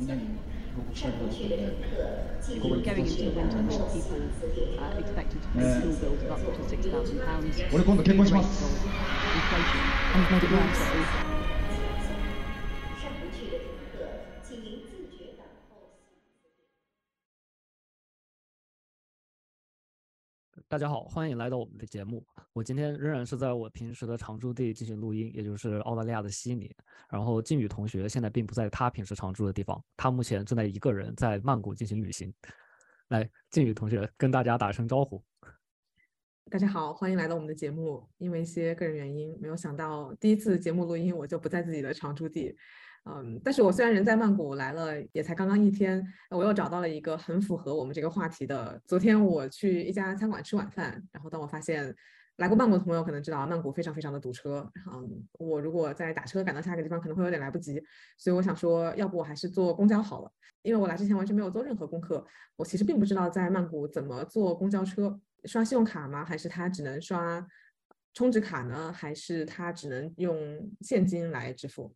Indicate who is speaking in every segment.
Speaker 1: Going into the winter, people uh, are expected to pay school bills of up to
Speaker 2: £6,000.
Speaker 3: 大家好，欢迎来到我们的节目。我今天仍然是在我平时的常驻地进行录音，也就是澳大利亚的悉尼。然后靖宇同学现在并不在他平时常住的地方，他目前正在一个人在曼谷进行旅行。来，靖宇同学跟大家打声招呼。
Speaker 4: 大家好，欢迎来到我们的节目。因为一些个人原因，没有想到第一次节目录音我就不在自己的常住地。嗯，但是我虽然人在曼谷来了，也才刚刚一天，我又找到了一个很符合我们这个话题的。昨天我去一家餐馆吃晚饭，然后当我发现来过曼谷的朋友可能知道，曼谷非常非常的堵车。嗯，我如果再打车赶到下一个地方，可能会有点来不及，所以我想说，要不我还是坐公交好了。因为我来之前完全没有做任何功课，我其实并不知道在曼谷怎么坐公交车，刷信用卡吗？还是他只能刷充值卡呢？还是他只能用现金来支付？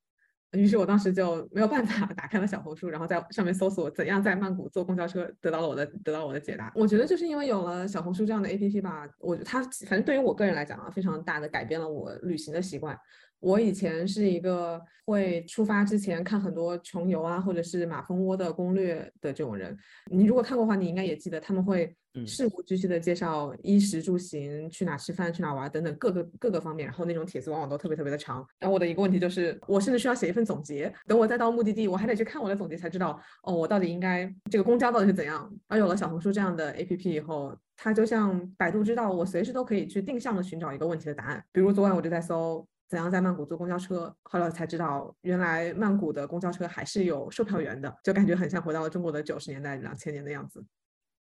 Speaker 4: 于是我当时就没有办法 打开了小红书，然后在上面搜索怎样在曼谷坐公交车，得到了我的得到我的解答。我觉得就是因为有了小红书这样的 APP 吧，我它反正对于我个人来讲啊，非常大的改变了我旅行的习惯。我以前是一个会出发之前看很多穷游啊，或者是马蜂窝的攻略的这种人。你如果看过的话，你应该也记得他们会事无巨细的介绍衣食住行、去哪吃饭、去哪玩等等各个各个方面，然后那种帖子往往都特别特别的长。然后我的一个问题就是，我甚至需要写一份总结，等我再到目的地，我还得去看我的总结才知道，哦，我到底应该这个公交到底是怎样。而有了小红书这样的 APP 以后，它就像百度知道，我随时都可以去定向的寻找一个问题的答案。比如昨晚我就在搜。怎样在曼谷坐公交车？后来才知道，原来曼谷的公交车还是有售票员的，就感觉很像回到了中国的九十年代、两千年的样子。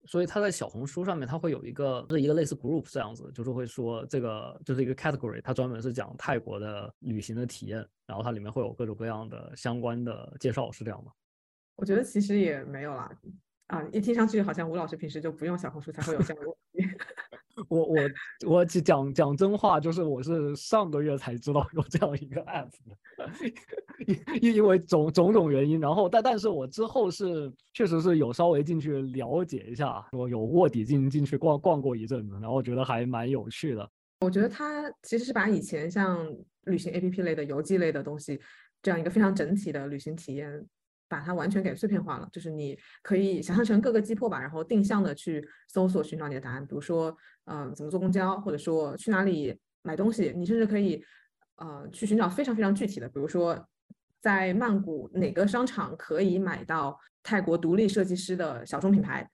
Speaker 3: 所以他在小红书上面，他会有一个是一个类似 group 这样子，就是会说这个就是一个 category，它专门是讲泰国的旅行的体验，然后它里面会有各种各样的相关的介绍，是这样吗？
Speaker 4: 我觉得其实也没有啦，啊，一听上去好像吴老师平时就不用小红书才会有这样的问题。
Speaker 3: 我我我讲讲真话，就是我是上个月才知道有这样一个 app 的，因因为种种种原因，然后但但是我之后是确实是有稍微进去了解一下，我有卧底进进去逛逛过一阵子，然后觉得还蛮有趣的。
Speaker 4: 我觉得它其实是把以前像旅行 APP 类的、游记类的东西，这样一个非常整体的旅行体验，把它完全给碎片化了。就是你可以想象成各个击破吧，然后定向的去搜索寻找你的答案。比如说，呃、怎么坐公交，或者说去哪里买东西，你甚至可以呃去寻找非常非常具体的，比如说在曼谷哪个商场可以买到泰国独立设计师的小众品牌。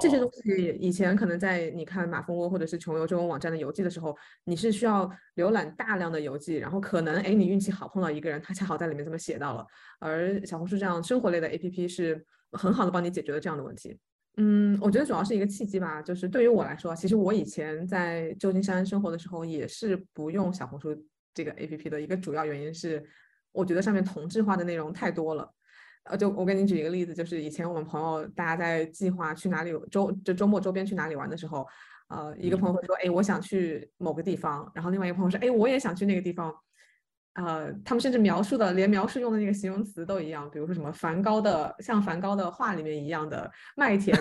Speaker 4: 这些
Speaker 3: 哦
Speaker 4: 东西以前可能在你看马蜂窝或者是穷游这种网站的游记的时候，你是需要浏览大量的游记，然后可能哎你运气好碰到一个人，他恰好在里面这么写到了。而小红书这样生活类的 APP 是很好的帮你解决了这样的问题。嗯，我觉得主要是一个契机吧，就是对于我来说，其实我以前在旧金山生活的时候也是不用小红书这个 APP 的一个主要原因是，我觉得上面同质化的内容太多了。呃，就我给你举一个例子，就是以前我们朋友大家在计划去哪里周就周末周边去哪里玩的时候，呃，一个朋友会说，哎，我想去某个地方，然后另外一个朋友说，哎，我也想去那个地方，呃，他们甚至描述的连描述用的那个形容词都一样，比如说什么梵高的像梵高的画里面一样的麦田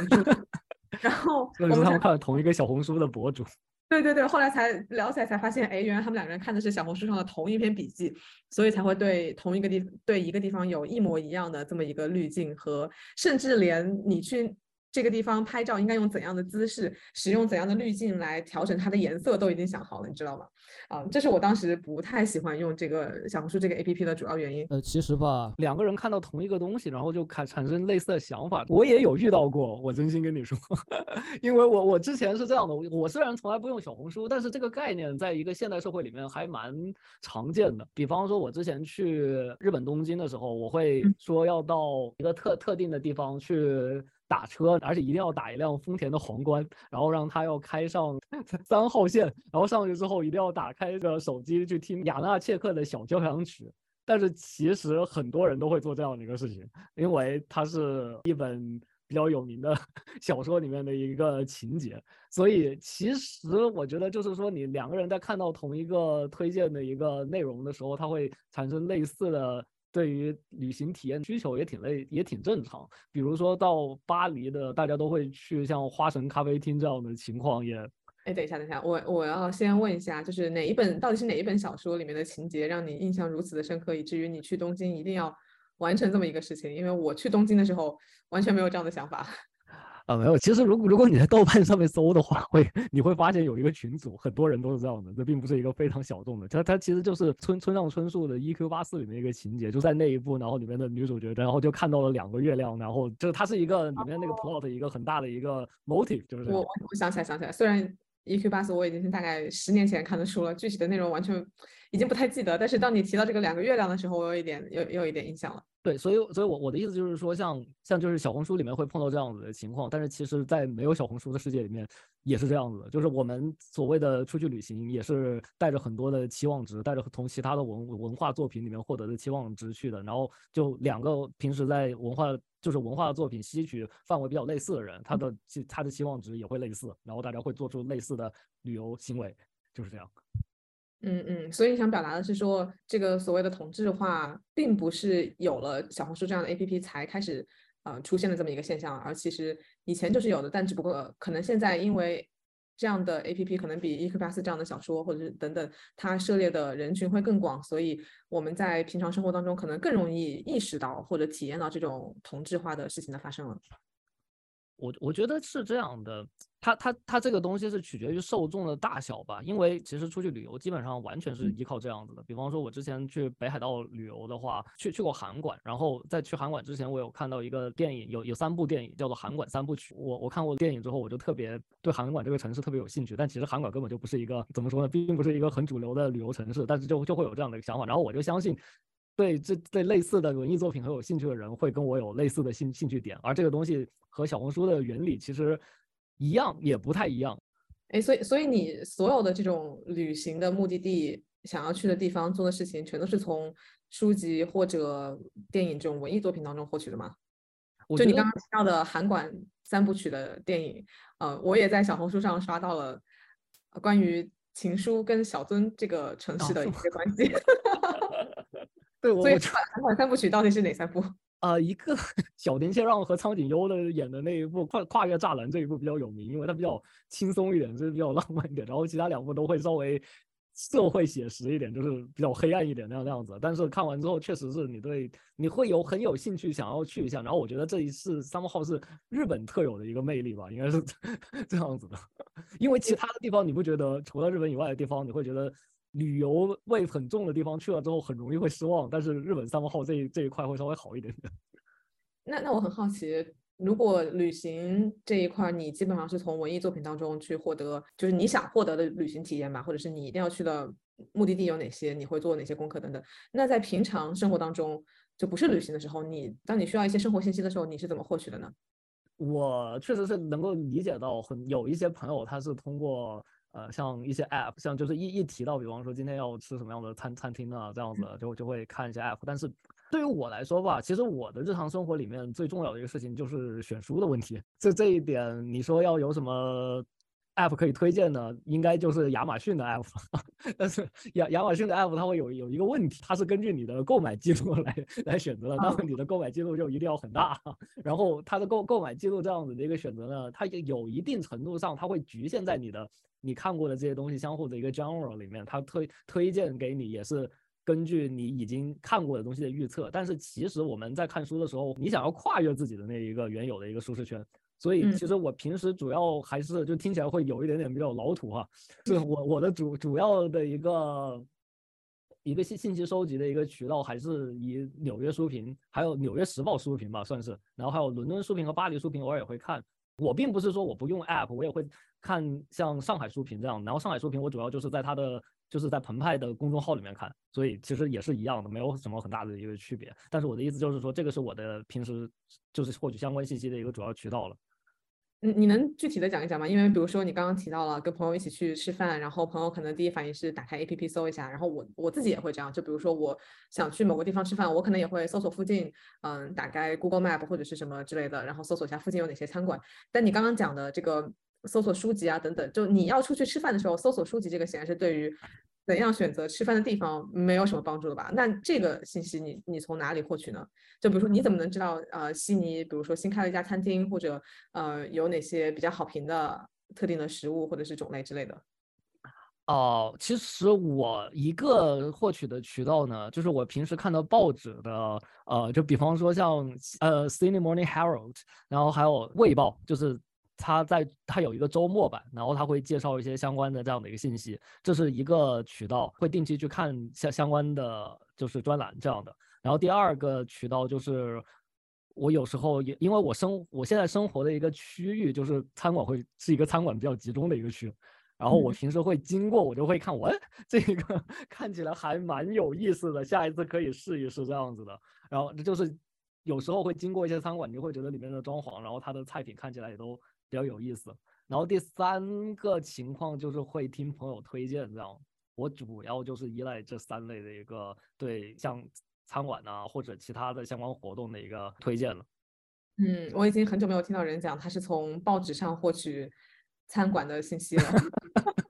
Speaker 4: 然后 我们才
Speaker 3: 们看了同一个小红书的博主。
Speaker 4: 对对对，后来才聊起来才发现，哎，原来他们两个人看的是小红书上的同一篇笔记，所以才会对同一个地对一个地方有一模一样的这么一个滤镜和，甚至连你去这个地方拍照应该用怎样的姿势，使用怎样的滤镜来调整它的颜色都已经想好了，你知道吗？啊，这是我当时不太喜欢用这个小红书这个 APP 的主要原因。
Speaker 3: 呃，其实吧，两个人看到同一个东西，然后就产产生类似的想法，我也有遇到过。我真心跟你说，因为我我之前是这样的，我我虽然从来不用小红书，但是这个概念在一个现代社会里面还蛮常见的。比方说，我之前去日本东京的时候，我会
Speaker 4: 嗯
Speaker 3: 说要到一个特特定的地方去。打车，而且一定要打一辆丰田的皇冠，然后让他要开上三号线，然后上去之后一定要打开个手机去听雅纳切克的小交响曲。但是其实很多人都会做这样的一个事情，因为它是一本比较有名的 小说里面的一个情节，所以其实我觉得就是说，你两个人在看到同一个推荐的一个内容的时候，它会产生类似的对于旅行体验需求也挺累，也挺正常。比如说到巴黎的，大家都会去像花神咖啡厅这样的情况也。
Speaker 4: 哎，等一下，等一下，我我要先问一下，就是哪一本到底是哪一本小说里面的情节让你印象如此的深刻，以至于你去东京一定要完成这么一个事情？因为我去东京的时候完全没有这样的想法。
Speaker 3: 啊，没有。其实，如果如果你在豆瓣上面搜的话，会你会发现有一个群组，很多人都是这样的。这并不是一个非常小众的，它它其实就是村村上春树的《E.Q. 八四》里面一个情节，就在那一部，然后里面的女主角，然后就看到了两个月亮，然后就是它是一个里面那个 plot 一个很大的一个 motive，就是
Speaker 4: 我我想起来想起来，虽然。E.Q. 八四我已经是大概十年前看的书了，具体的内容完全已经不太记得。但是当你提到这个两个月亮的时候，我有一点有有一点印象了。
Speaker 3: 对，所以所以，我我的意思就是说，像像就是小红书里面会碰到这样子的情况，但是其实在没有小红书的世界里面也是这样子的，就是我们所谓的出去旅行也是带着很多的期望值，带着从其他的文文化作品里面获得的期望值去的。然后就两个平时在文化就是文化作品吸取范围比较类似的人，他的期他的期望值也会类似，然后大家会做出类似的旅游行为，就是这样。
Speaker 4: 嗯嗯，所以想表达的是说，这个所谓的同质化，并不是有了小红书这样的 APP 才开始呃出现的这么一个现象，而其实以前就是有的，但只不过可能现在因为这样的 APP 可能比伊克巴斯这样的小说或者是等等，它涉猎的人群会更广，所以我们在平常生活当中可能更容易意识到或者体验到这种同质化的事情的发生了。
Speaker 3: 我我觉得是这样的，它它它这个东西是取决于受众的大小吧，因为其实出去旅游基本上完全是依靠这样子的。比方说，我之前去北海道旅游的话，去去过函馆，然后在去函馆之前，我有看到一个电影，有有三部电影叫做《函馆三部曲》。我我看过电影之后，我就特别对函馆这个城市特别有兴趣。但其实函馆根本就不是一个怎么说呢，并不是一个很主流的旅游城市，但是就就会有这样的一个想法。然后我就相信。对这对类似的文艺作品很有兴趣的人，会跟我有类似的兴兴趣点，而这个东西和小红书的原理其实一样，也不太一样。
Speaker 4: 哎，所以所以你所有的这种旅行的目的地，想要去的地方，做的事情，全都是从书籍或者电影这种文艺作品当中获取的吗？就你刚刚提到的韩馆三部曲的电影，呃，我也在小红书上刷到了关于情书跟小樽这个城市的一些关系。
Speaker 3: 对，所
Speaker 4: 以韩馆三部曲到底是哪三部？
Speaker 3: 啊，一个 小田切让和苍井优的演的那一部《跨跨越栅栏》这一部比较有名，因为它比较轻松一点，就是比较浪漫一点。然后其他两部都会稍微社会写实一点，就是比较黑暗一点那样那样子。但是看完之后，确实是你对你会有很有兴趣想要去一下。然后我觉得这一次三号是日本特有的一个魅力吧，应该是 这样子的。因为其他的地方你不觉得，除了日本以外的地方，你会觉得。旅游味很重的地方去了之后很容易会失望，但是日本三号这一这一块会稍微好一点点。
Speaker 4: 那那我很好奇，如果旅行这一块你基本上是从文艺作品当中去获得，就是你想获得的旅行体验吧，或者是你一定要去的目的地有哪些，你会做哪些功课等等。那在平常生活当中，就不是旅行的时候，你当你需要一些生活信息的时候，你是怎么获取的呢？
Speaker 3: 我确实是能够理解到，很有一些朋友他是通过。呃，像一些 app，像就是一一提到，比方说今天要吃什么样的餐餐厅啊，这样子就就会看一些 app。但是对于我来说吧，其实我的日常生活里面最重要的一个事情就是选书的问题。这这一点，你说要有什么 app 可以推荐呢？应该就是亚马逊的 app。但是亚亚马逊的 app 它会有有一个问题，它是根据你的购买记录来来选择的，那么你的购买记录就一定要很大。然后它的购购买记录这样子的一个选择呢，它有一定程度上它会局限在你的。你看过的这些东西相互的一个 genre 里面，它推推荐给你也是根据你已经看过的东西的预测。但是其实我们在看书的时候，你想要跨越自己的那一个原有的一个舒适圈，所以其实我平时主要还是就听起来会有一点点比较老土哈，是我我的主主要的一个一个信信息收集的一个渠道，还是以纽约书评，还有纽约时报书评吧，算是，然后还有伦敦书评和巴黎书评，偶尔也会看。我并不是说我不用 app，我也会看像上海书评这样，然后上海书评我主要就是在它的就是在澎湃的公众号里面看，所以其实也是一样的，没有什么很大的一个区别。但是我的意思就是说，这个是我的平时就是获取相关信息的一个主要渠道了。
Speaker 4: 你你能具体的讲一讲吗？因为比如说你刚刚提到了跟朋友一起去吃饭，然后朋友可能第一反应是打开 A P P 搜一下，然后我我自己也会这样。就比如说我想去某个地方吃饭，我可能也会搜索附近，嗯，打开 Google Map 或者是什么之类的，然后搜索一下附近有哪些餐馆。但你刚刚讲的这个搜索书籍啊等等，就你要出去吃饭的时候搜索书籍，这个显然是对于怎样选择吃饭的地方没有什么帮助的吧？那这个信息你你从哪里获取呢？就比如说你怎么能知道呃悉尼，比如说新开了一家餐厅，或者呃有哪些比较好评的特定的食物或者是种类之类的？
Speaker 3: 哦，其实我一个获取的渠道呢，就是我平时看到报纸的，呃，就比方说像呃《Sydney Morning Herald》，然后还有《卫报》，就是它在他有一个周末版，然后他会介绍一些相关的这样的一个信息，这是一个渠道，会定期去看相相关的就是专栏这样的。然后第二个渠道就是我有时候也因为我生我现在生活的一个区域就是餐馆会是一个餐馆比较集中的一个区。然后我平时会经过，我就会看，我这个 看起来还蛮有意思的，下一次可以试一试这样子的。然后这就是有时候会经过一些餐馆，你会觉得里面的装潢，然后它的菜品看起来也都比较有意思。然后第三个情况就是会听朋友推荐，这样我主要就是依赖这三类的一个对像餐馆啊或者其他的相关活动的一个推荐了。
Speaker 4: 嗯，我已经很久没有听到人讲他是从报纸上获取。餐馆的信息了，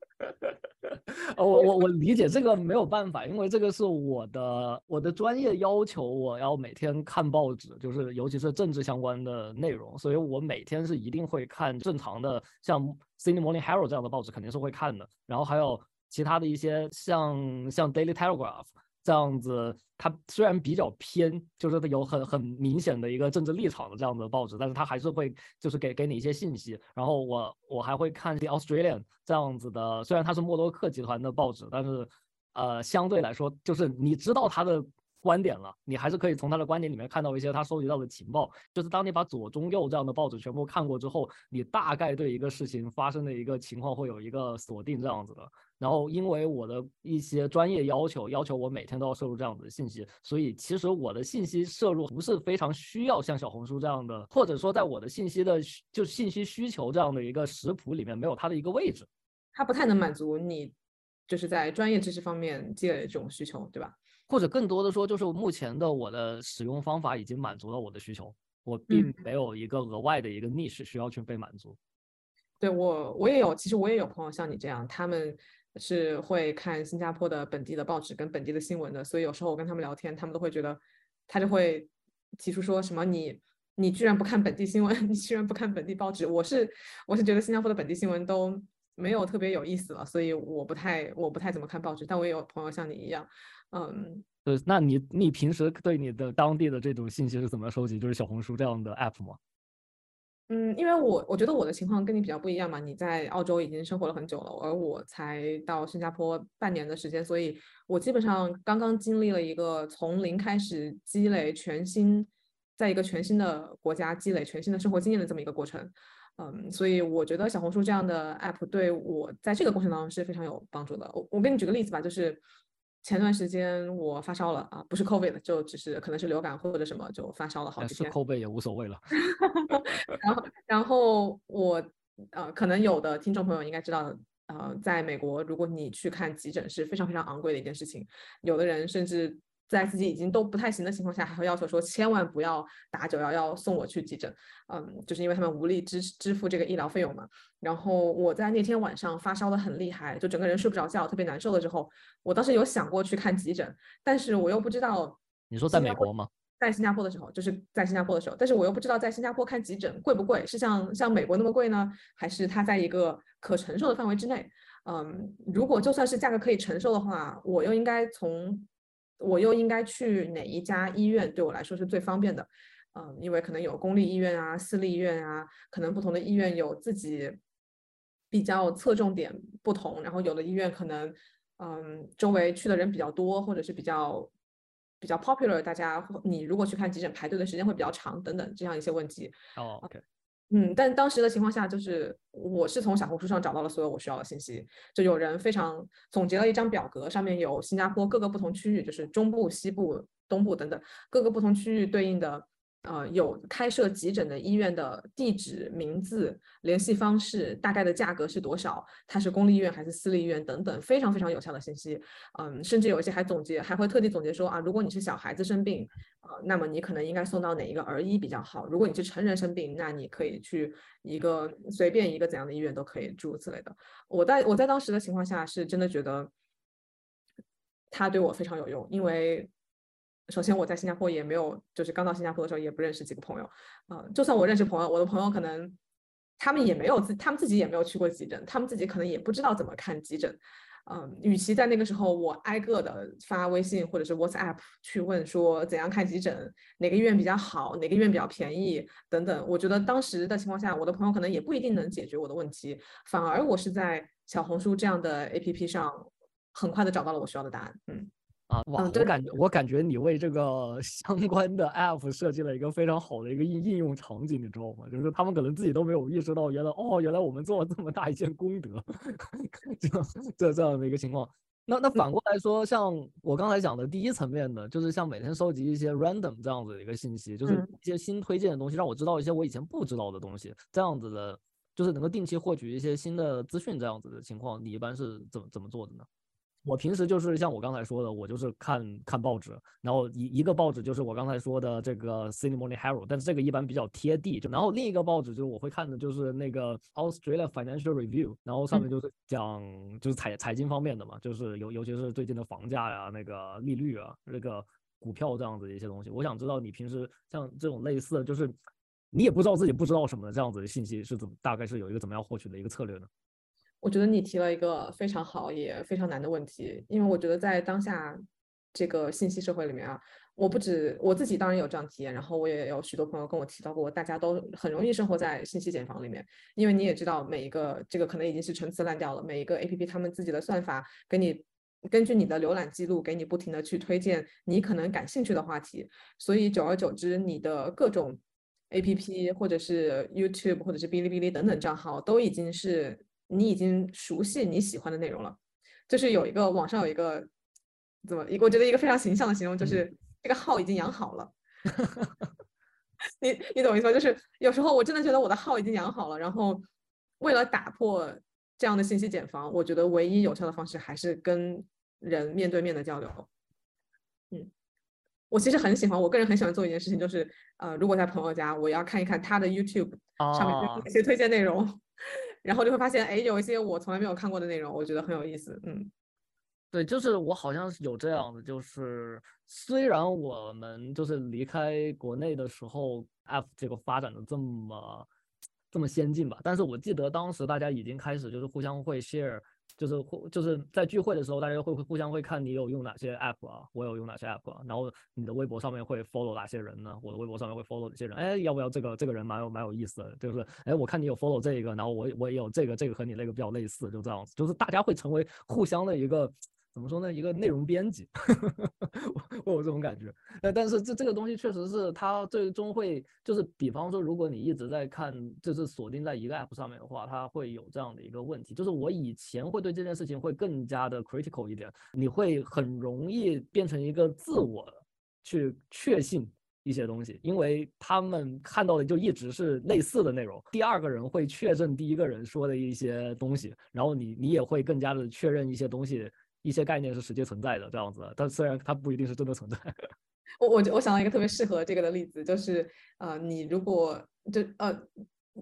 Speaker 3: 我我我理解这个没有办法，因为这个是我的我的专业要求，我要每天看报纸，就是尤其是政治相关的内容，所以我每天是一定会看正常的，像《Sydney Morning Herald》这样的报纸肯定是会看的，然后还有其他的一些像像《Daily Telegraph》。这样子，它虽然比较偏，就是有很很明显的一个政治立场的这样的报纸，但是它还是会就是给给你一些信息。然后我我还会看 The Australian 这样子的，虽然它是默多克集团的报纸，但是呃相对来说，就是你知道它的观点了，你还是可以从他的观点里面看到一些他收集到的情报。就是当你把左中右这样的报纸全部看过之后，你大概对一个事情发生的一个情况会有一个锁定这样子的。然后，因为我的一些专业要求，要求我每天都要摄入这样子的信息，所以其实我的信息摄入不是非常需要像小红书这样的，或者说在我的信息的就信息需求这样的一个食谱里面没有它的一个位置，
Speaker 4: 它不太能满足你就是在专业知识方面积累这种需求，对吧？
Speaker 3: 或者更多的说，就是目前的我的使用方法已经满足了我的需求，我并没有一个额外的一个 niche 需要去被满足。
Speaker 4: 对我，我也有，其实我也有朋友像你这样，他们。是会看新加坡的本地的报纸跟本地的新闻的，所以有时候我跟他们聊天，他们都会觉得，他就会提出说什么你你居然不看本地新闻，你居然不看本地报纸。我是我是觉得新加坡的本地新闻都没有特别有意思了，所以我不太我不太怎么看报纸。但我也有朋友像你一样，嗯，
Speaker 3: 对，那你你平时对你的当地的这种信息是怎么收集？就是小红书这样的 app 吗？
Speaker 4: 嗯，因为我我觉得我的情况跟你比较不一样嘛，你在澳洲已经生活了很久了，而我才到新加坡半年的时间，所以我基本上刚刚经历了一个从零开始积累全新，在一个全新的国家积累全新的生活经验的这么一个过程。嗯，所以我觉得小红书这样的 app 对我在这个过程当中是非常有帮助的。我我给你举个例子吧，就是。前段时间我发烧了啊，不是 COVID，就只是可能是流感或者什么，就发烧了好几天。
Speaker 3: 是 COVID 也无所谓了。
Speaker 4: 然后，然后我呃，可能有的听众朋友应该知道，呃，在美国，如果你去看急诊是非常非常昂贵的一件事情，有的人甚至。在自己已经都不太行的情况下，还会要求说千万不要打九幺幺送我去急诊，嗯，就是因为他们无力支支付这个医疗费用嘛。然后我在那天晚上发烧的很厉害，就整个人睡不着觉，特别难受的时候，我当时有想过去看急诊，但是我又不知道。
Speaker 3: 你说在美国吗？
Speaker 4: 在新加坡的时候，就是在新加坡的时候，但是我又不知道在新加坡看急诊贵不贵，是像像美国那么贵呢，还是它在一个可承受的范围之内？嗯，如果就算是价格可以承受的话，我又应该从。我又应该去哪一家医院？对我来说是最方便的，嗯，因为可能有公立医院啊、私立医院啊，可能不同的医院有自己比较侧重点不同，然后有的医院可能，嗯，周围去的人比较多，或者是比较比较 popular，大家你如果去看急诊排队的时间会比较长等等这样一些问题。
Speaker 3: 哦，OK。
Speaker 4: 嗯，但当时的情况下，就是我是从小红书上找到了所有我需要的信息，就有人非常总结了一张表格，上面有新加坡各个不同区域，就是中部、西部、东部等等各个不同区域对应的。呃，有开设急诊的医院的地址、名字、联系方式，大概的价格是多少？它是公立医院还是私立医院等等，非常非常有效的信息。嗯，甚至有一些还总结，还会特地总结说啊，如果你是小孩子生病，呃，那么你可能应该送到哪一个儿医比较好？如果你是成人生病，那你可以去一个随便一个怎样的医院都可以，诸如此类的。我在我在当时的情况下，是真的觉得它对我非常有用，因为首先我在新加坡也没有，就是刚到新加坡的时候也不认识几个朋友，啊、就算我认识朋友，我的朋友可能他们也没有自，他们自己也没有去过急诊，他们自己可能也不知道怎么看急诊。嗯，与其在那个时候我挨个的发微信或者是 WhatsApp 去问说怎样看急诊，哪个医院比较好，哪个医院比较便宜等等，我觉得当时的情况下，我的朋友可能也不一定能解决我的问题，反而我是在小红书这样的 APP 上很快的找到了我需要的答案。嗯，
Speaker 3: 啊，哇！
Speaker 4: 嗯对
Speaker 3: 我感觉我感觉你为这个相关的 app 设计了一个非常好的一个应应用场景，你知道吗？就是他们可能自己都没有意识到，原来哦，原来我们做了这么大一件功德，这样这这样的一个情况。那那反过来说，像我刚才讲的第一层面的，就是像每天收集一些 random 这样子的一个信息，就是
Speaker 4: 嗯
Speaker 3: 一些新推荐的东西，让我知道一些我以前不知道的东西，这样子的，就是能够定期获取一些新的资讯这样子的情况，你一般是怎么怎么做的呢？我平时就是像我刚才说的，我就是看看报纸，然后一一个报纸就是我刚才说的这个 Sydney Morning Herald，但是这个一般比较贴地。就然后另一个报纸就是我会看的就是那个 Australia Financial Review，然后上面就是讲就是财财经方面的嘛，就是尤尤其是最近的房价呀、那个利率啊、那个股票这样子的一些东西。我想知道你平时像这种类似的，就是你也不知道自己不知道什么的这样子的信息是怎么，大概是有一个怎么样获取的一个策略呢？
Speaker 4: 我觉得你提了一个非常好也非常难的问题，因为我觉得在当下这个信息社会里面啊，我不止我自己当然有这样体验，然后我也有许多朋友跟我提到过，大家都很容易生活在信息茧房里面，因为你也知道每一个这个可能已经是陈词滥调了，每一个 APP 他们自己的算法给你根据你的浏览记录给你不停的去推荐你可能感兴趣的话题，所以久而久之，你的各种 APP 或者是 YouTube 或者是哔哩哔哩等等账号都已经是你已经熟悉你喜欢的内容了。就是有一个网上有一个怎么一我觉得一个非常形象的形容，就
Speaker 3: 嗯
Speaker 4: 是这个号已经养好了。你你懂我意思吗？就是有时候我真的觉得我的号已经养好了，然后为了打破这样的信息茧房，我觉得唯一有效的方式还是跟人面对面的交流。嗯，我其实很喜欢，我个人很喜欢做一件事情，就是呃，如果在朋友家，我要看一看他的 YouTube 上面
Speaker 3: 啊
Speaker 4: 有哪些推荐内容，然后就会发现，哎，有一些我从来没有看过的内容，我觉得很有意思。嗯
Speaker 3: 对，就是我好像是有这样的，就是虽然我们就是离开国内的时候，F 这个发展的这么这么先进吧，但是我记得当时大家已经开始就是互相会 share，就是互就是在聚会的时候，大家会会互相会看你有用哪些 App 啊，我有用哪些 App 啊，然后你的微博上面会 follow 哪些人呢？我的微博上面会 follow 哪些人？哎，要不要这个这个人蛮有蛮有意思的，就是哎，我看你有 follow 这个，然后我我也有这个这个和你那个比较类似，就这样子，就是大家会成为互相的一个。怎么说呢？一个内容编辑，我我有这种感觉。呃，但是这这个东西确实是它最终会，就是比方说，如果你一直在看，就是锁定在一个 app 上面的话，它会有这样的一个问题。就是我以前会对这件事情会更加的 critical 一点，你会很容易变成一个自我去确信一些东西，因为他们看到的就一直是类似的内容。第二个人会确认第一个人说的一些东西，然后你你也会更加的确认一些东西。一些概念是实际存在的这样子，但虽然它不一定是真的存在。
Speaker 4: 我我我想到一个特别适合这个的例子，就是呃，你如果就呃，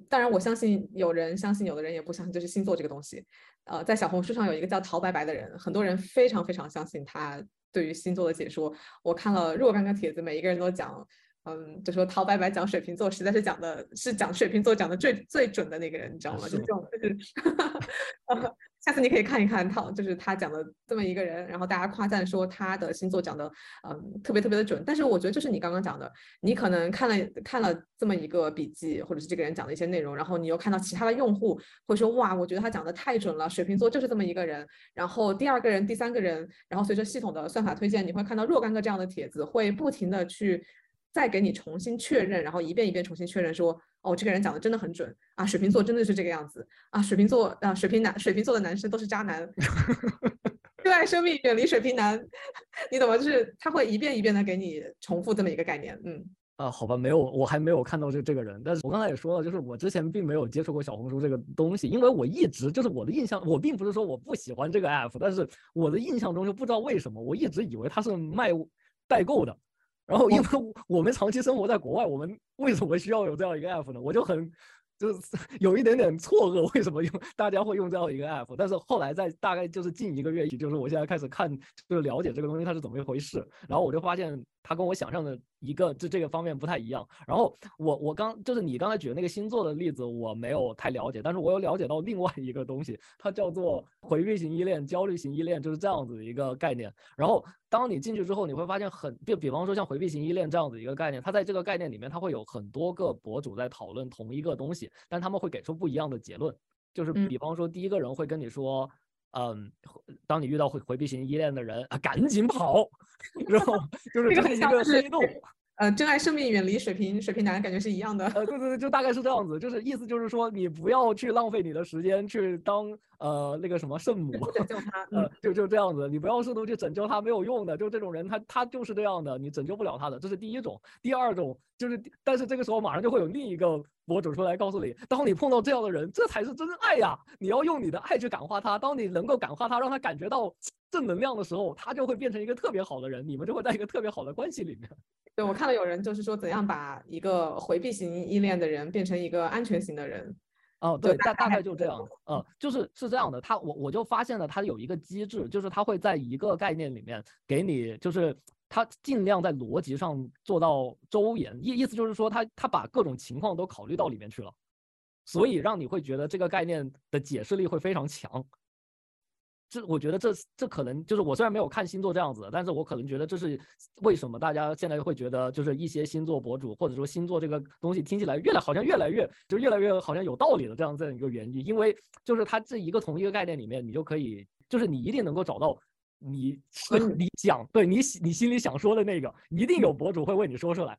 Speaker 4: 当然我相信有人相信，有的人也不相信，就是星座这个东西。呃，在小红书上有一个叫陶白白的人，很多人非常非常相信他对于星座的解说。我看了若干个帖子，每一个人都讲，嗯，就说陶白白讲水瓶座实在是讲的是讲水瓶座讲的最最准的那个人，你知道吗？就这种就是。下次你可以看一看他，就是他讲的这么一个人，然后大家夸赞说他的星座讲的，嗯，特别特别的准。但是我觉得就是你刚刚讲的，你可能看了看了这么一个笔记，或者是这个人讲的一些内容，然后你又看到其他的用户会说，哇，我觉得他讲的太准了，水瓶座就是这么一个人。然后第二个人、第三个人，然后随着系统的算法推荐，你会看到若干个这样的帖子，会不停的去再给你重新确认，然后一遍一遍重新确认说，哦，这个人讲的真的很准啊，水瓶座真的是这个样子啊，水瓶座啊，水瓶男，水瓶座的男生都是渣男，热爱生命，远离水瓶男，你怎么？就是他会一遍一遍的给你重复这么一个概念，嗯。
Speaker 3: 啊，好吧，没有，我还没有看到这这个人。但是我刚才也说了，就是我之前并没有接触过小红书这个东西，因为我一直就是我的印象，我并不是说我不喜欢这个 app，但是我的印象中就不知道为什么，我一直以为它是卖代购的。然后因为我们长期生活在国外，我们为什么需要有这样一个 app 呢？我就很就是 有一点点错愕，为什么用大家会用这样一个 app？但是后来在大概就是近一个月，就是我现在开始看，就是了解这个东西它是怎么一回事，然后我就发现它跟我想象的一个这这个方面不太一样。然后我我刚就是你刚才举的那个星座的例子，我没有太了解，但是我有了解到另外一个东西，它叫做回避型依恋、焦虑型依恋，就是这样子的一个概念。然后当你进去之后，你会发现很就比方说像回避型依恋这样子一个概念，它在这个概念里面，它会有很多个博主在讨论同一个东西。但他们会给出不一样的结论，就是比方说，第一个人会跟你说，嗯，当你遇到回回避型依恋的人啊，赶紧跑，然后 就是这是一个黑洞。
Speaker 4: 呃，珍爱生命，远离水瓶水瓶男，感觉是一样的。
Speaker 3: 呃，对对对，就大概是这样子，就是意思就是说，你不要去浪费你的时间去当呃那个什么圣母，
Speaker 4: 拯救他，
Speaker 3: 呃，就就这样子，你不要试图去拯救他，没有用的，就这种人，他他就是这样的，你拯救不了他的，这是第一种。第二种就是，但是这个时候马上就会有另一个博主出来告诉你，当你碰到这样的人，这才是真爱呀，你要用你的爱去感化他，当你能够感化他，让他感觉到正能量的时候，他就会变成一个特别好的人，你们就会在一个特别好的关系里面。
Speaker 4: 对，我看到有人就是说，怎样把一个回避型依恋的人变成一个安全型的人。
Speaker 3: 哦，对，大大概就这样。嗯，就是是这样的。他我我就发现了，他有一个机制，就是他会在一个概念里面给你，就是他尽量在逻辑上做到周延。意意思就是说，他他把各种情况都考虑到里面去了，所以让你会觉得这个概念的解释力会非常强。这我觉得这这可能就是我虽然没有看星座这样子，但是我可能觉得这是为什么大家现在会觉得就是一些星座博主或者说星座这个东西听起来越来好像越来越就越来越好像有道理的这样这样一个原因，因为就是它这一个同一个概念里面，你就可以就是你一定能够找到你 你讲对你你心里想说的那个，一定有博主会为你说出来。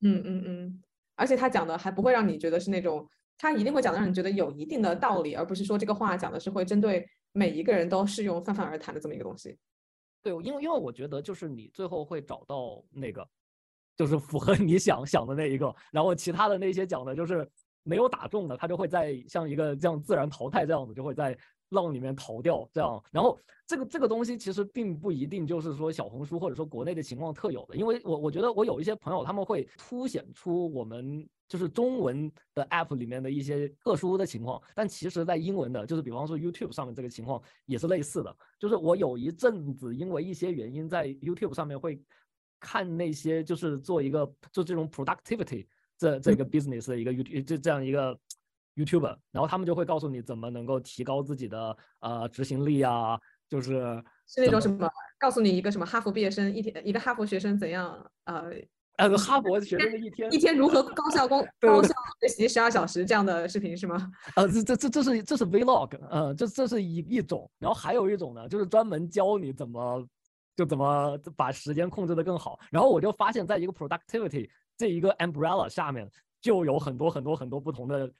Speaker 4: 嗯嗯嗯，而且他讲的还不会让你觉得是那种。他一定会讲的让你觉得有一定的道理，而不是说这个话讲的是会针对每一个人都适用、泛泛而谈的这么一个东西。
Speaker 3: 对，因为因为我觉得就是你最后会找到那个，就是符合你想想的那一个，然后其他的那些讲的就是没有打中的，他就会在像一个这样自然淘汰这样子，就会在浪里面逃掉这样。然后这个这个东西其实并不一定就是说小红书或者说国内的情况特有的，因为我我觉得我有一些朋友他们会凸显出我们。就是中文的 app 里面的一些特殊的情况，但其实在英文的，就是比方说 YouTube 上面这个情况也是类似的。就是我有一阵子因为一些原因在 YouTube 上面会看那些就是做一个做这种 productivity 这这个 business 的一个 YouTube 就这样一个 YouTuber，然后他们就会告诉你怎么能够提高自己的呃执行力啊，就是
Speaker 4: 是那种什么告诉你一个什么哈佛毕业生一天一个哈佛学生怎样呃。
Speaker 3: 呃，哈佛学生的一天
Speaker 4: 一天如何高效工高效学习十二小时这样的视频是吗？
Speaker 3: 呃，这这这这是这是 vlog，呃，这这是一一种，然后还有一种呢，就是专门教你怎么就怎么把时间控制的更好。然后我就发现，在一个 productivity 这一个 umbrella 下面，就有很多很多很多不同的。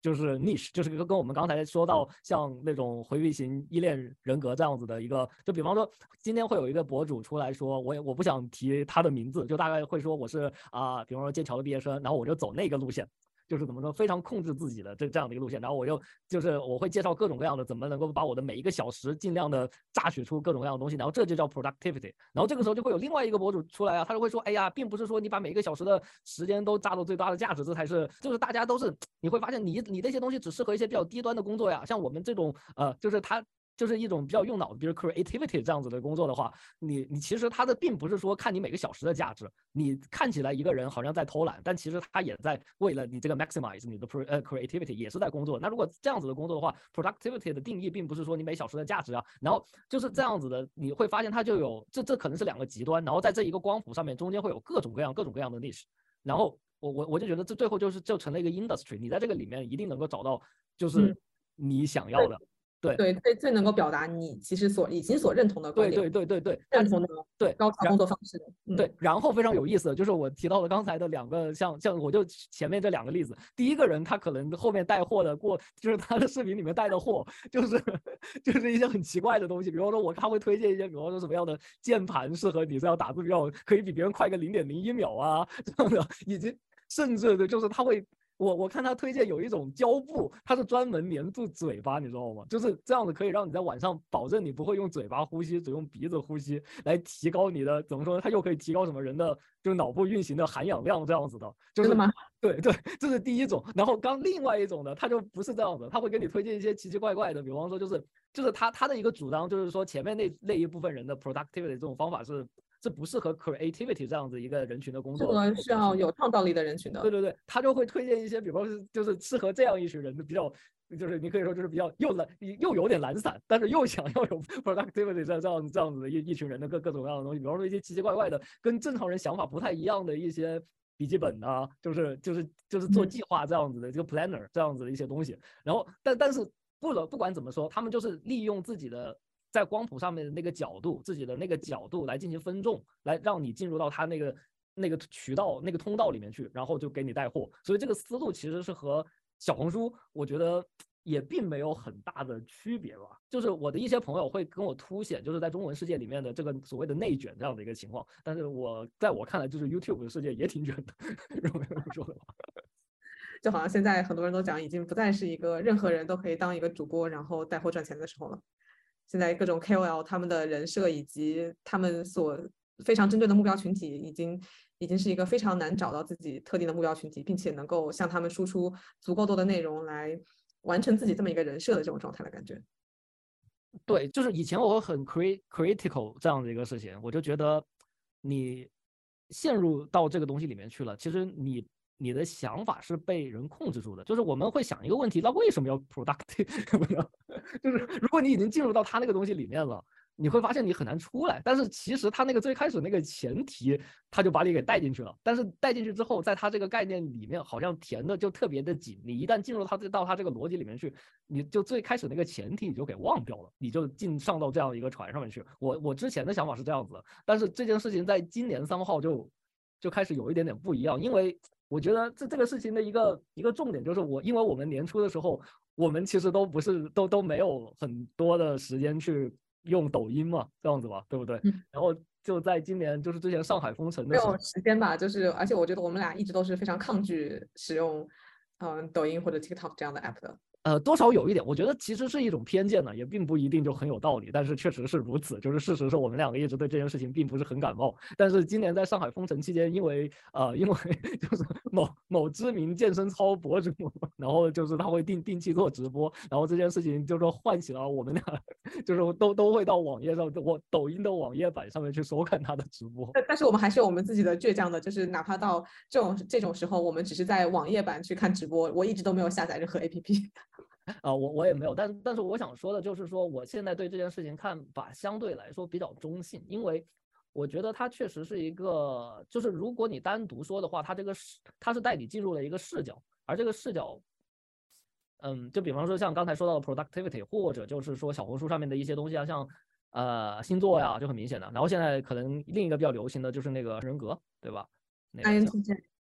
Speaker 3: 就是 niche，就是跟跟我们刚才说到像那种回避型依恋人格这样子的一个，就比方说今天会有一个博主出来说，我也我不想提他的名字，就大概会说我是啊，比方说剑桥的毕业生，然后我就走那个路线。就是怎么说，非常控制自己的这这样的一个路线，然后我又就是我会介绍各种各样的怎么能够把我的每一个小时尽量的榨取出各种各样的东西，然后这就叫 productivity。然后这个时候就会有另外一个博主出来啊，他就会说，哎呀，并不是说你把每一个小时的时间都榨到最大的价值，这才是就是大家都是你会发现你你那些东西只适合一些比较低端的工作呀，像我们这种呃，就是他。就是一种比较用脑的，比如 creativity 这样子的工作的话，你你其实它的并不是说看你每个小时的价值，你看起来一个人好像在偷懒，但其实他也在为了你这个 maximize 你的 pro 呃 creativity 也是在工作。那如果这样子的工作的话，productivity 的定义并不是说你每小时的价值啊，然后就是这样子的，你会发现它就有这这可能是两个极端，然后在这一个光谱上面中间会有各种各样各种各样的 niche，然后我我我就觉得这最后就是就成了一个 industry，你在这个里面一定能够找到就是你想要的。对
Speaker 4: 对，最最能够表达你其实所已经所认同的观
Speaker 3: 点，对对对对对，
Speaker 4: 认同的
Speaker 3: 对
Speaker 4: 高考工作方式的，
Speaker 3: 对。然后非常有意思的就是我提到了刚才的两个，像像我就前面这两个例子，第一个人他可能后面带货的过，就是他的视频里面带的货，就是 就是一些很奇怪的东西，比方说我他会推荐一些，比方说什么样的键盘适合你这样打字比较可以比别人快个零点零一秒啊这样的，以及甚至的就是他会。我我看他推荐有一种胶布，它是专门粘住嘴巴，你知道吗？就是这样子可以让你在晚上保证你不会用嘴巴呼吸，只用鼻子呼吸，来提高你的怎么说呢？它又可以提高什么人的就是脑部运行的含氧量这样子的，就是
Speaker 4: 吗？
Speaker 3: 对对，这是第一种。然后刚另外一种呢，它就不是这样子，他会给你推荐一些奇奇怪怪的，比方说就是就是他他的一个主张就是说前面那那一部分人的 productivity 这种方法是是不适合 creativity 这样子一个人群的工作的，
Speaker 4: 个是要有创造力的人群的。
Speaker 3: 对对对，他就会推荐一些，比方说是就是适合这样一群人的比较。就是你可以说就是比较又懒又有点懒散，但是又想要有 productivity 这这样这样子的一一群人的各各种各样的东西，比方说一些奇奇怪怪的跟正常人想法不太一样的一些笔记本啊，就是就是就是做
Speaker 4: 嗯
Speaker 3: 计划这样子的这个 planner 这样子的一些东西。然后但但是不了不管怎么说，他们就是利用自己的在光谱上面的那个角度，自己的那个角度来进行分众，来让你进入到他那个那个渠道那个通道里面去，然后就给你带货。所以这个思路其实是和小红书，我觉得也并没有很大的区别吧。就是我的一些朋友会跟我凸显，就是在中文世界里面的这个所谓的内卷这样的一个情况。但是我在我看来，就是 YouTube 的世界也挺卷的，如果这么说的话。
Speaker 4: 就好像现在很多人都讲，已经不再是一个任何人都可以当一个主播，然后带货赚钱的时候了。现在各种 KOL 他们的人设以及他们所非常针对的目标群体，已经已经是一个非常难找到自己特定的目标群体，并且能够向他们输出足够多的内容来完成自己这么一个人设的这种状态的感觉。
Speaker 3: 对，就是以前我很 crit critical 这样的一个事情，我就觉得你陷入到这个东西里面去了，其实你你的想法是被人控制住的。就是我们会想一个问题，那为什么要 productive 呢？就是如果你已经进入到他那个东西里面了，你会发现你很难出来。但是其实他那个最开始那个前提，他就把你给带进去了。但是带进去之后，在他这个概念里面，好像填的就特别的紧。你一旦进入他这到他这个逻辑里面去，你就最开始那个前提你就给忘掉了，你就进上到这样一个船上面去。我我之前的想法是这样子的，但是这件事情在今年三号就就开始有一点点不一样，因为我觉得这这个事情的一个一个重点就是我，因为我们年初的时候，我们其实都不是都都没有很多的时间去用抖音嘛，这样子吧，对不对？
Speaker 4: 嗯
Speaker 3: 然后就在今年就是之前上海封城的时候
Speaker 4: 没有，时间吧，就是而且我觉得我们俩一直都是非常抗拒使用嗯抖音或者 TikTok 这样的 app 的。
Speaker 3: 呃，多少有一点，我觉得其实是一种偏见呢，也并不一定就很有道理，但是确实是如此。就是事实是我们两个一直对这件事情并不是很感冒，但是今年在上海封城期间，因为呃，因为 就是某某知名健身操博主，然后就是他会定定期做直播，然后这件事情就是说唤起了我们俩，就是都都会到网页上，我抖音的网页版上面去收看他的直播。
Speaker 4: 但但是我们还是有我们自己的倔强的，就是哪怕到这种这种时候，我们只是在网页版去看直播，我一直都没有下载任何 APP。
Speaker 3: 啊、我我也没有，但但是我想说的就是说，我现在对这件事情看法相对来说比较中性，因为我觉得它确实是一个，就是如果你单独说的话，它这个视它是带你进入了一个视角，而这个视角，嗯，就比方说像刚才说到的 productivity，或者就是说小红书上面的一些东西啊，像呃星座呀，就很明显的。然后现在可能另一个比较流行的就是那个人格，对吧？那个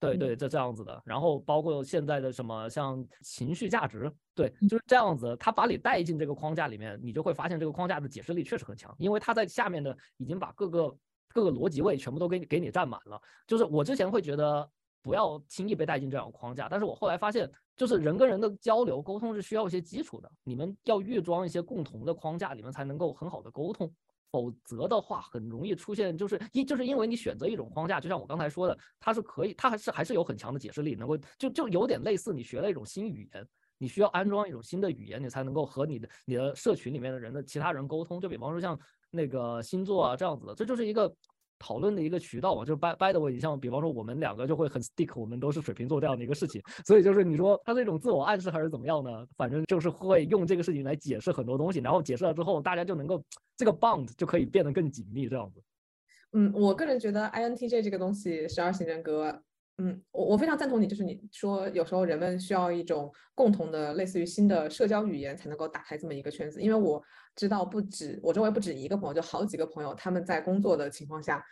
Speaker 3: 对对，这这样子的。然后包括现在的什么像情绪价值，对，就是这样子。他把你带进这个框架里面，你就会发现这个框架的解释力确实很强，因为他在下面的已经把各个各个逻辑位全部都给你给你占满了。就是我之前会觉得不要轻易被带进这样的框架，但是我后来发现，就是人跟人的交流沟通是需要一些基础的，你们要预装一些共同的框架，你们才能够很好的沟通。否则的话，很容易出现，就是一就是因为你选择一种框架，就像我刚才说的，它是可以，它还是还是有很强的解释力，能够就就有点类似你学了一种新语言，你需要安装一种新的语言，你才能够和你的你的社群里面的人的其他人沟通。就比方说像那个星座啊这样子的，这就是一个讨论的一个渠道吧。就是 by by the way，你像比方说我们两个就会很 stick，我们都是水瓶座这样的一个事情，所以就是你说它是一种自我暗示还是怎么样呢？反正就是会用这个事情来解释很多东西，然后解释了之后，大家就能够这个 bond 就可以变得更紧密这样子。
Speaker 4: 嗯，我个人觉得 INTJ 这个东西，十二型人格，嗯，我我非常赞同你，就是你说有时候人们需要一种共同的类似于新的社交语言才能够打开这么一个圈子，因为我知道不止我周围不止一个朋友，就好几个朋友，他们在工作的情况下，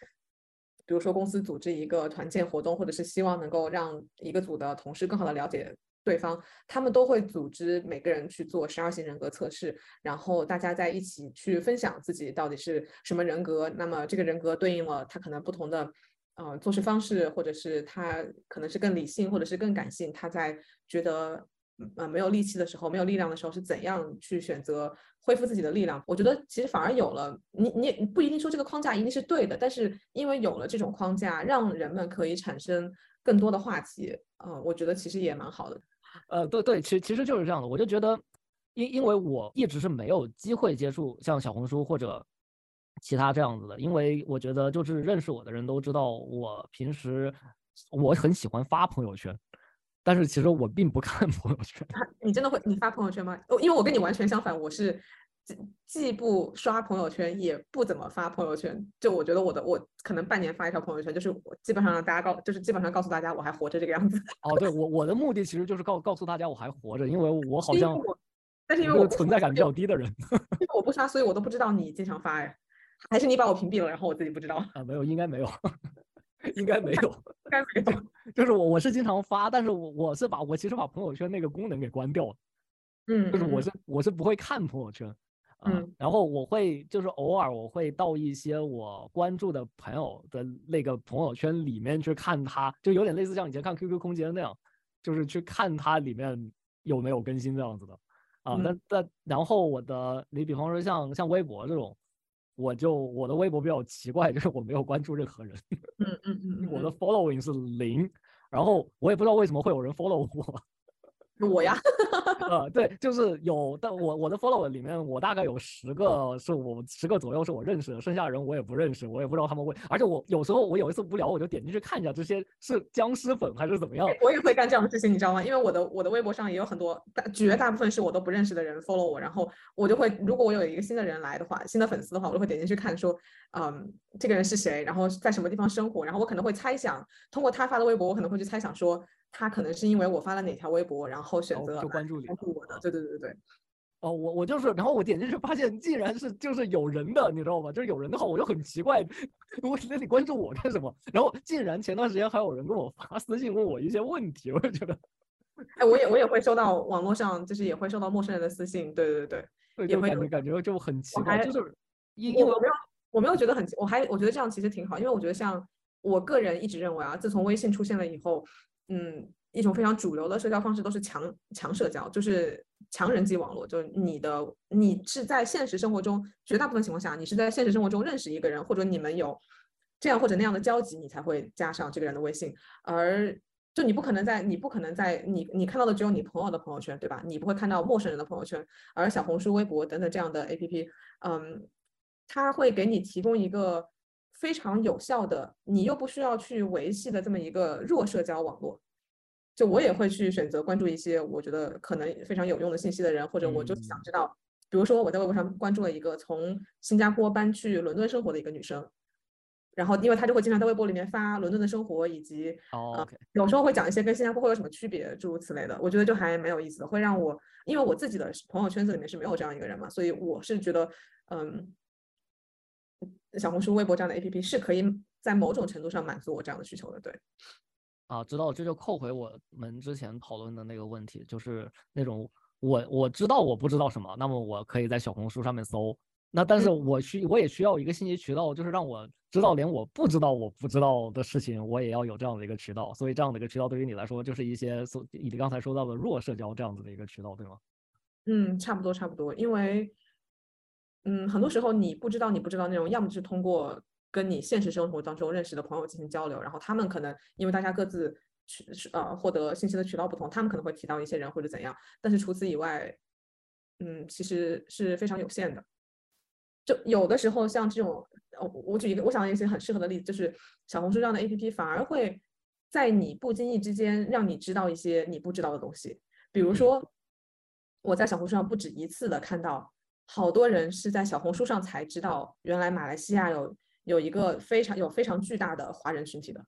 Speaker 4: 比如说公司组织一个团建活动，或者是希望能够让一个组的同事更好的了解对方，他们都会组织每个人去做十二型人格测试，然后大家在一起去分享自己到底是什么人格，那么这个人格对应了他可能不同的呃做事方式，或者是他可能是更理性，或者是更感性，他在觉得呃没有力气的时候，没有力量的时候是怎样去选择恢复自己的力量？我觉得其实反而有了，你你也不一定说这个框架一定是对的，但是因为有了这种框架，让人们可以产生更多的话题，呃，我觉得其实也蛮好的。
Speaker 3: 呃，对对，其其实就是这样的。我就觉得，因因为我一直是没有机会接触像小红书或者其他这样子的，因为我觉得就是认识我的人都知道，我平时我很喜欢发朋友圈，但是其实我并不看 朋友圈。
Speaker 4: 你真的会你发朋友圈吗？哦因为我跟你完全相反，我是既既不刷朋友圈，也不怎么发朋友圈。就我觉得我的我可能半年发一条朋友圈，就是我基本上让大家告，就是基本上告诉大家我还活着这个样子。
Speaker 3: 哦，对我我的目的其实就是告告诉大家我还活着，因为我好像
Speaker 4: 我但是因为我
Speaker 3: 存在感比较低的人
Speaker 4: 因为我不刷，所以我都不知道你经常发哎，还是你把我屏蔽了，然后我自己不知道？
Speaker 3: 啊，没有，应该没有，应该没有。
Speaker 4: 应该没有。
Speaker 3: 就是我我是经常发，但是我我是把我其实把朋友圈那个功能给关掉了，
Speaker 4: 嗯，
Speaker 3: 就是我
Speaker 4: 嗯
Speaker 3: 是我是不会看朋友圈啊，
Speaker 4: 嗯
Speaker 3: 然后我会就是偶尔我会到一些我关注的朋友的那个朋友圈里面去看他，就有点类似像以前看 QQ 空间那样，就是去看他里面有没有更新这样子的啊，
Speaker 4: 嗯
Speaker 3: 但但然后我的你比方说像像微博这种。我就我的微博比较奇怪，就是我没有关注任何人，
Speaker 4: 嗯嗯嗯嗯，
Speaker 3: 我的 following 是零，然后我也不知道为什么会有人 follow 我，
Speaker 4: 嗯我呀，
Speaker 3: 呃，对，就是有，但我我的 follower 里面，我大概有十个是我十个左右是我认识的，剩下人我也不认识，我也不知道他们会，而且我有时候我有一次无聊，我就点进去看一下这些是僵尸粉还是怎么样，
Speaker 4: 我也会干这样的事情，你知道吗？因为我的我的微博上也有很多大绝大部分是我都不认识的人 follow 我，然后我就会，如果我有一个新的人来的话，新的粉丝的话，我就会点进去看说，嗯，这个人是谁，然后在什么地方生活，然后我可能会猜想，通过他发的微博，我可能会去猜想说，他可能是因为我发了哪条微博，然后选择
Speaker 3: 就关注你
Speaker 4: 关注我的，对对对对对。
Speaker 3: 哦，我我就是，然后我点进去发现竟然是就是有人的，你知道吗？就是有人的话，我就很奇怪，我那你关注我干什么？然后竟然前段时间还有人跟我发私信问我一些问题，我就觉得
Speaker 4: 哎，我也我也会收到网络上，就是也会收到陌生人的私信，对对对也会有
Speaker 3: 感觉感觉就很奇怪，就是因因为
Speaker 4: 我我没有我没有觉得很，我还我觉得这样其实挺好，因为我觉得像我个人一直认为啊，自从微信出现了以后，嗯，一种非常主流的社交方式都是强强社交，就是强人际网络，就是你的你是在现实生活中绝大部分情况下，你是在现实生活中认识一个人，或者你们有这样或者那样的交集，你才会加上这个人的微信，而就你不可能在你不可能在你你看到的只有你朋友的朋友圈，对吧？你不会看到陌生人的朋友圈，而小红书、微博等等这样的 APP，嗯，它会给你提供一个非常有效的，你又不需要去维系的这么一个弱社交网络。就我也会去选择关注一些我觉得可能非常有用的信息的人，或者我就想知道，比如说我在微博上关注了一个从新加坡搬去伦敦生活的一个女生，然后因为她就会经常在微博里面发伦敦的生活以及
Speaker 3: 哦
Speaker 4: 有时候会讲一些跟新加坡会有什么区别，诸如此类的，我觉得就还蛮有意思的，会让我，因为我自己的朋友圈子里面是没有这样一个人嘛，所以我是觉得，嗯，小红书、微博这样的 APP 是可以在某种程度上满足我这样的需求的，对。
Speaker 3: 啊，知道了，这就扣回我们之前讨论的那个问题，就是那种我我知道我不知道什么，那么我可以在小红书上面搜，那但是我需我也需要一个信息渠道，就是让我知道连我不知道我不知道的事情，我也要有这样的一个渠道，所以这样的一个渠道对于你来说就是一些所你刚才说到的弱社交这样子的一个渠道，对吗？
Speaker 4: 嗯，差不多差不多，因为，嗯，很多时候你不知道你不知道内容，要么就是通过跟你现实生活当中认识的朋友进行交流，然后他们可能因为大家各自去是呃获得信息的渠道不同，他们可能会提到一些人或者怎样，但是除此以外，嗯，其实是非常有限的。就有的时候像这种，呃，我举一个我想到一些很适合的例子，就是小红书这样的 APP 反而会在你不经意之间让你知道一些你不知道的东西，比如说。我在小红书上不止一次的看到，好多人是在小红书上才知道，原来马来西亚有有一个非常有非常巨大的华人群体的，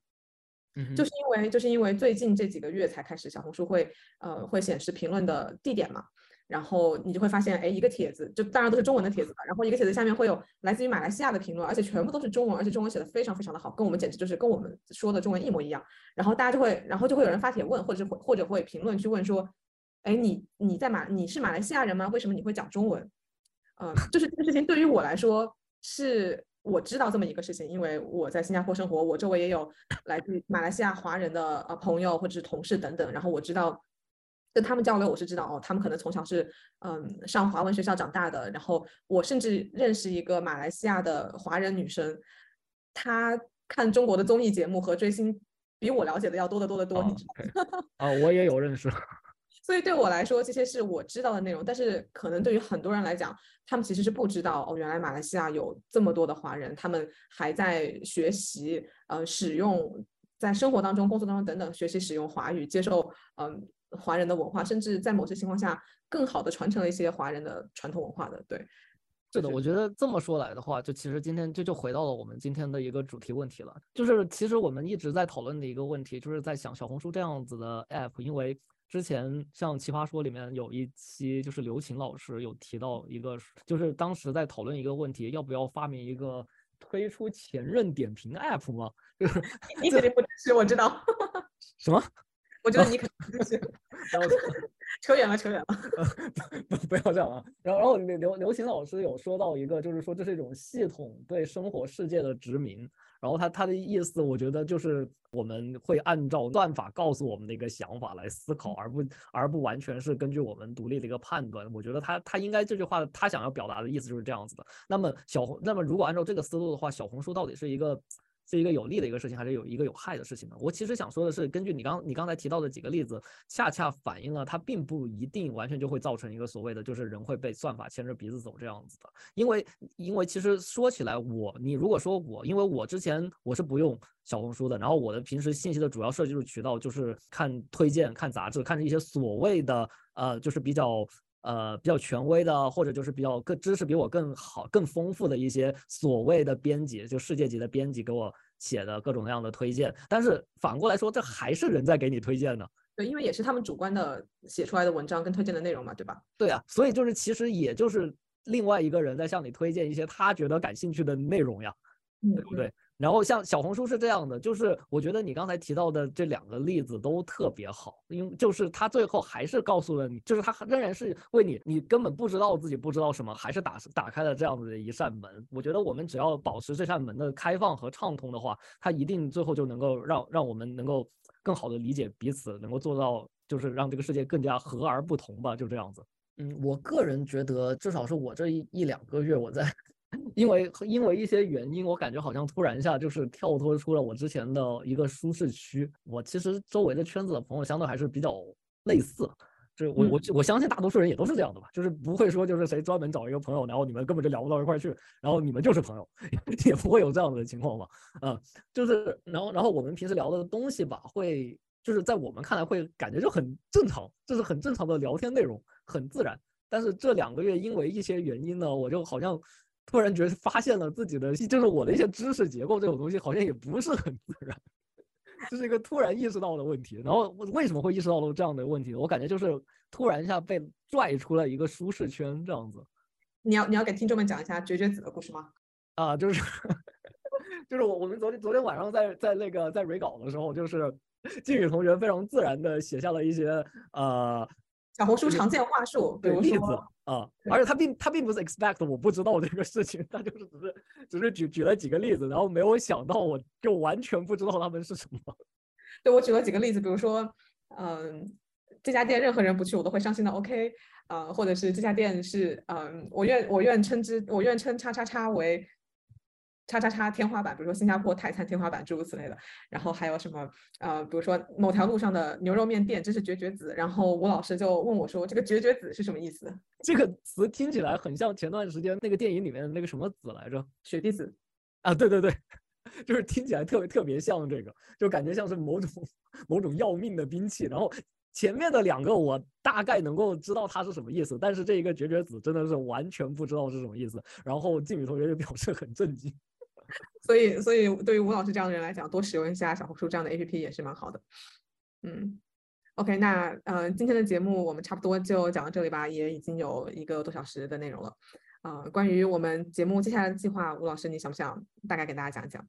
Speaker 3: 嗯
Speaker 4: 就是因为就是因为最近这几个月才开始，小红书会呃会显示评论的地点嘛，然后你就会发现，哎，一个帖子就当然都是中文的帖子吧，然后一个帖子下面会有来自于马来西亚的评论，而且全部都是中文，而且中文写的非常非常的好，跟我们简直就是跟我们说的中文一模一样。然后大家就会，然后就会有人发帖问，或者是会或者会评论去问说，哎，你你在马你是马来西亚人吗？为什么你会讲中文？嗯，就是这个事情对于我来说是我知道这么一个事情，因为我在新加坡生活，我周围也有来自马来西亚华人的呃朋友或者是同事等等，然后我知道跟他们交流，我是知道哦，他们可能从小是嗯上华文学校长大的，然后我甚至认识一个马来西亚的华人女生，她看中国的综艺节目和追星比我了解的要多得多得多？
Speaker 3: 啊，我也有认识。
Speaker 4: 所以对我来说，这些是我知道的内容，但是可能对于很多人来讲，他们其实是不知道哦，原来马来西亚有这么多的华人，他们还在学习，呃，使用在生活当中、工作当中等等学习使用华语，接受嗯华人的文化，甚至在某些情况下更好的传承了一些华人的传统文化的。对，
Speaker 3: 是的，我觉得这么说来的话，就其实今天这就回到了我们今天的一个主题问题了，就是其实我们一直在讨论的一个问题，就是在想小红书这样子的 app，因为。之前像《奇葩说》里面有一期，就是刘琴老师有提到一个，就是当时在讨论一个问题，要不要发明一个推出前任点评 app 吗？就是
Speaker 4: 你 肯定不支持，我知道。
Speaker 3: 什么？
Speaker 4: 我觉得你肯定不支持。
Speaker 3: 然后
Speaker 4: 扯远了，扯远了。
Speaker 3: 不不要这样啊！然后然后刘刘刘琴老师有说到一个，就是说这是一种系统对生活世界的殖民。然后他他的意思，我觉得就是我们会按照算法告诉我们的一个想法来思考，而不而不完全是根据我们独立的一个判断。我觉得他他应该这句话他想要表达的意思就是这样子的。那么小红，那么如果按照这个思路的话，小红书到底是一个？是一个有利的一个事情，还是有一个有害的事情呢？我其实想说的是，根据你刚你刚才提到的几个例子，恰恰反映了它并不一定完全就会造成一个所谓的就是人会被算法牵着鼻子走这样子的。因为因为其实说起来，我你如果说我，因为我之前我是不用小红书的，然后我的平时信息的主要摄入渠道就是看推荐、看杂志、看一些所谓的呃就是比较。呃，比较权威的，或者就是比较更知识比我更好、更丰富的一些所谓的编辑，就世界级的编辑给我写的各种各样的推荐。但是反过来说，这还是人在给你推荐呢。
Speaker 4: 对，因为也是他们主观的写出来的文章跟推荐的内容嘛，对吧？
Speaker 3: 对啊，所以就是其实也就是另外一个人在向你推荐一些他觉得感兴趣的内容呀，对不对？然后像小红书是这样的，就是我觉得你刚才提到的这两个例子都特别好，因为就是他最后还是告诉了你，就是他仍然是为你，你根本不知道自己不知道什么，还是打打开了这样子的一扇门。我觉得我们只要保持这扇门的开放和畅通的话，它一定最后就能够让让我们能够更好的理解彼此，能够做到就是让这个世界更加和而不同吧，就这样子。嗯，我个人觉得，至少是我这一一两个月我在。因为因为一些原因，我感觉好像突然一下就是跳脱出了我之前的一个舒适区。我其实周围的圈子的朋友相对还是比较类似，就是我我我相信大多数人也都是这样的吧，就是不会说就是谁专门找一个朋友，然后你们根本就聊不到一块去，然后你们就是朋友，也不会有这样的情况吧？嗯，就是然后然后我们平时聊的东西吧，会就是在我们看来会感觉就很正常，这是很正常的聊天内容，很自然。但是这两个月因为一些原因呢，我就好像。突然觉得发现了自己的，就是我的一些知识结构这种东西，好像也不是很自然，这是一个突然意识到的问题。然后为什么会意识到了这样的问题？我感觉就是突然一下被拽出了一个舒适圈这样子。
Speaker 4: 你要你要给听众们讲一下绝绝子的故事吗？
Speaker 3: 啊，就是 就是我我们昨天昨天晚上在在那个在 re 稿的时候，就是靖宇同学非常自然的写下了一些呃。
Speaker 4: 小红书常见话术，比如
Speaker 3: 例子啊，而且他并他并不是 expect 我不知道这个事情，他就是只是只是举举了几个例子，然后没有想到我就完全不知道他们是什么。
Speaker 4: 对我举了几个例子，比如说，嗯，这家店任何人不去我都会伤心的，OK，呃，或者是这家店是，嗯，我愿我愿称之我愿称叉叉叉为。叉叉叉天花板，比如说新加坡泰餐天花板，诸如此类的。然后还有什么？呃，比如说某条路上的牛肉面店，这是绝绝子。然后吴老师就问我说：“这个绝绝子是什么意思？”
Speaker 3: 这个词听起来很像前段时间那个电影里面的那个什么子来着？
Speaker 4: 雪滴子。
Speaker 3: 啊，对对对，就是听起来特别特别像这个，就感觉像是某种某种要命的兵器。然后前面的两个我大概能够知道它是什么意思，但是这一个绝绝子真的是完全不知道是什么意思。然后静宇同学就表示很震惊。
Speaker 4: 所以，所以对于吴老师这样的人来讲，多使用一下小红书这样的 APP 也是蛮好的。嗯，OK，那呃，今天的节目我们差不多就讲到这里吧，也已经有一个多小时的内容了。呃，关于我们节目接下来的计划，吴老师你想不想大概给大家讲一讲？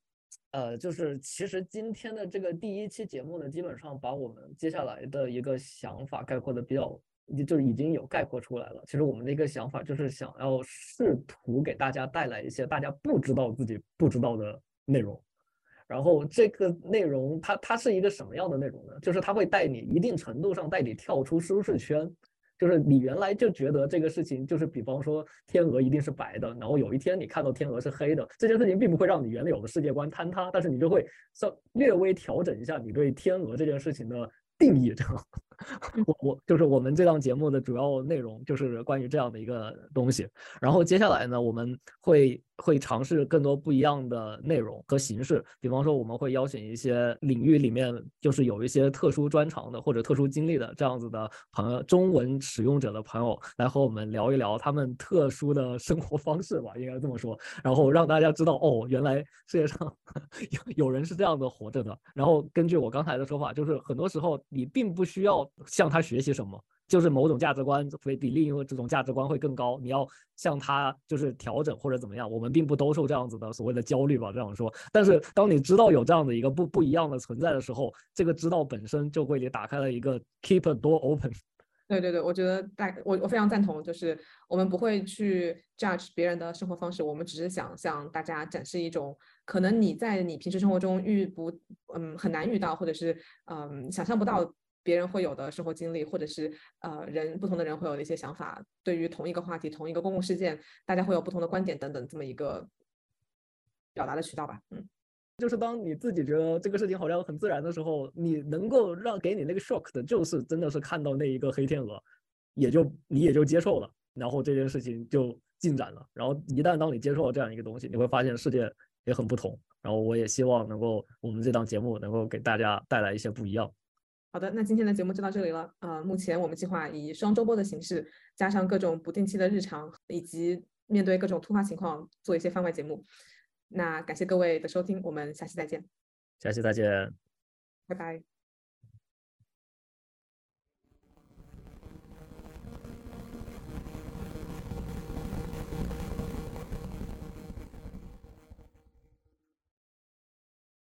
Speaker 3: 呃，就是其实今天的这个第一期节目呢，基本上把我们接下来的一个想法概括的比较就是已经有概括出来了。其实我们的一个想法就是想要试图给大家带来一些大家不知道自己不知道的内容。然后这个内容它它是一个什么样的内容呢？就是它会带你一定程度上带你跳出舒适圈。就是你原来就觉得这个事情就是，比方说天鹅一定是白的，然后有一天你看到天鹅是黑的，这件事情并不会让你原有的世界观坍塌，但是你就会稍略微调整一下你对天鹅这件事情的定义，这样。我我就是我们这档节目的主要内容就是关于这样的一个东西，然后接下来呢，我们会会尝试更多不一样的内容和形式，比方说我们会邀请一些领域里面就是有一些特殊专长的或者特殊经历的这样子的朋友，中文使用者的朋友来和我们聊一聊他们特殊的生活方式吧，应该这么说，然后让大家知道哦，原来世界上 有有人是这样的活着的。然后根据我刚才的说法，就是很多时候你并不需要。向他学习什么，就是某种价值观会比另一个这种价值观会更高。你要向他就是调整或者怎么样，我们并不兜售这样子的所谓的焦虑吧，这样说。但是当你知道有这样的一个不不一样的存在的时候，这个知道本身就会给打开了一个 keep a door open。
Speaker 4: 对对对，我觉得大我我非常赞同，就是我们不会去 judge 别人的生活方式，我们只是想向大家展示一种可能你在你平时生活中遇不嗯很难遇到，或者是嗯想象不到。别人会有的生活经历，或者是呃人不同的人会有的一些想法，对于同一个话题、同一个公共事件，大家会有不同的观点等等，这么一个表达的渠道吧。嗯，
Speaker 3: 就是当你自己觉得这个事情好像很自然的时候，你能够让给你那个 shock 的，就是真的是看到那一个黑天鹅，也就你也就接受了，然后这件事情就进展了。然后一旦当你接受了这样一个东西，你会发现世界也很不同。然后我也希望能够我们这档节目能够给大家带来一些不一样。
Speaker 4: 好的，那今天的节目就到这里了。呃，目前我们计划以双周播的形式，加上各种不定期的日常，以及面对各种突发情况做一些番外节目。那感谢各位的收听，我们下期再见。
Speaker 3: 下期再见，
Speaker 4: 拜拜。